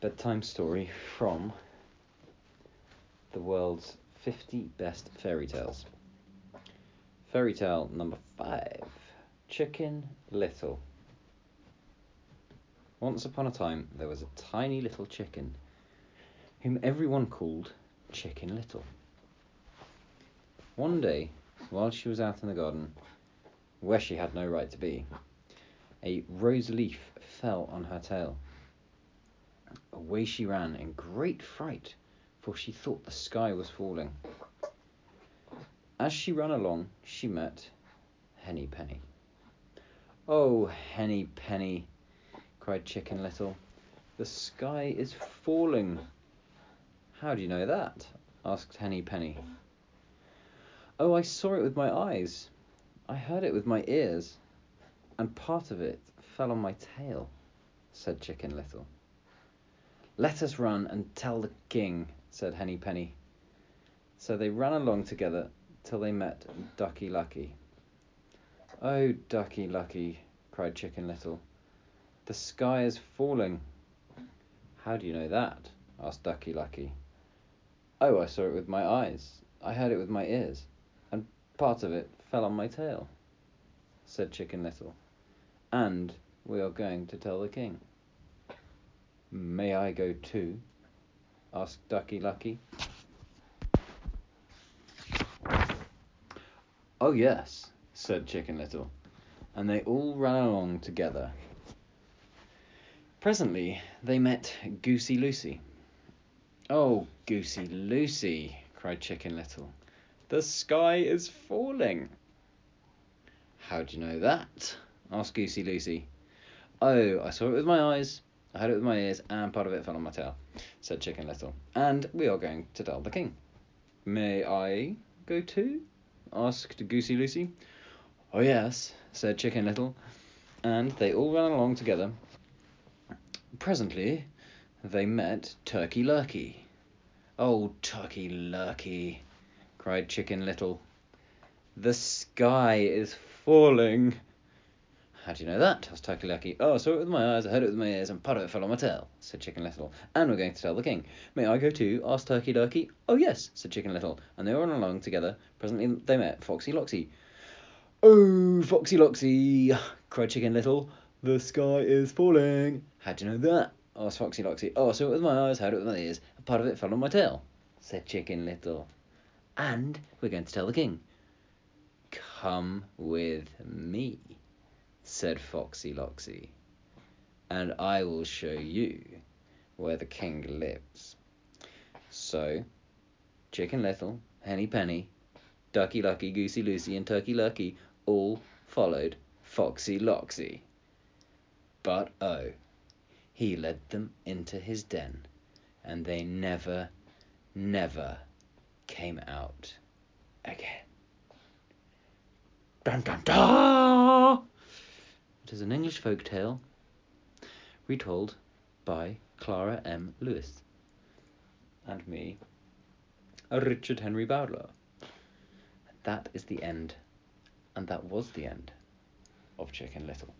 bedtime story from the world's 50 best fairy tales. Fairy tale number five Chicken Little. Once upon a time, there was a tiny little chicken whom everyone called Chicken Little. One day, while she was out in the garden, where she had no right to be, a rose leaf fell on her tail. Away she ran in great fright, for she thought the sky was falling. As she ran along, she met Henny Penny. Oh, Henny Penny, cried Chicken Little, the sky is falling. How do you know that? asked Henny Penny. Oh, I saw it with my eyes. I heard it with my ears, and part of it fell on my tail, said Chicken Little. Let us run and tell the king, said Henny Penny. So they ran along together till they met Ducky Lucky. Oh, Ducky Lucky, cried Chicken Little, the sky is falling. How do you know that? asked Ducky Lucky. Oh, I saw it with my eyes. I heard it with my ears, and part of it fell on my tail, said Chicken Little. And we are going to tell the king. May I go too? asked Ducky Lucky. Oh, yes, said Chicken Little, and they all ran along together. Presently they met Goosey Lucy. Oh, Goosey Lucy, cried Chicken Little, the sky is falling. How do you know that? asked Goosey Lucy. Oh, I saw it with my eyes, I heard it with my ears, and part of it fell on my tail, said Chicken Little. And we are going to tell the king. May I go too? asked Goosey Lucy. Oh, yes, said Chicken Little, and they all ran along together. Presently they met Turkey Lurkey. Oh, Turkey Lurkey, cried Chicken Little, the sky is falling. How do you know that? asked Turkey Lurkey. Oh, I saw it with my eyes, I heard it with my ears, and part of it fell on my tail, said Chicken Little. And we're going to tell the king. May I go too? asked Turkey Lurkey. Oh, yes, said Chicken Little. And they ran along together. Presently they met Foxy Loxy. Oh, Foxy Loxy, cried Chicken Little. The sky is falling. How do you know that? asked Foxy Loxy. Oh, I saw it with my eyes, heard it with my ears, and part of it fell on my tail, said Chicken Little. And we're going to tell the king. Come with me said Foxy Loxy, and I will show you where the king lives. So, Chicken Little, Henny Penny, Ducky Lucky, Goosey Lucy, and Turkey Lurkey all followed Foxy Loxy. But oh, he led them into his den, and they never, never came out again. Dun dun dun! It is an English folk tale retold by Clara M. Lewis and me, Richard Henry Bowdler. That is the end, and that was the end of Chicken Little.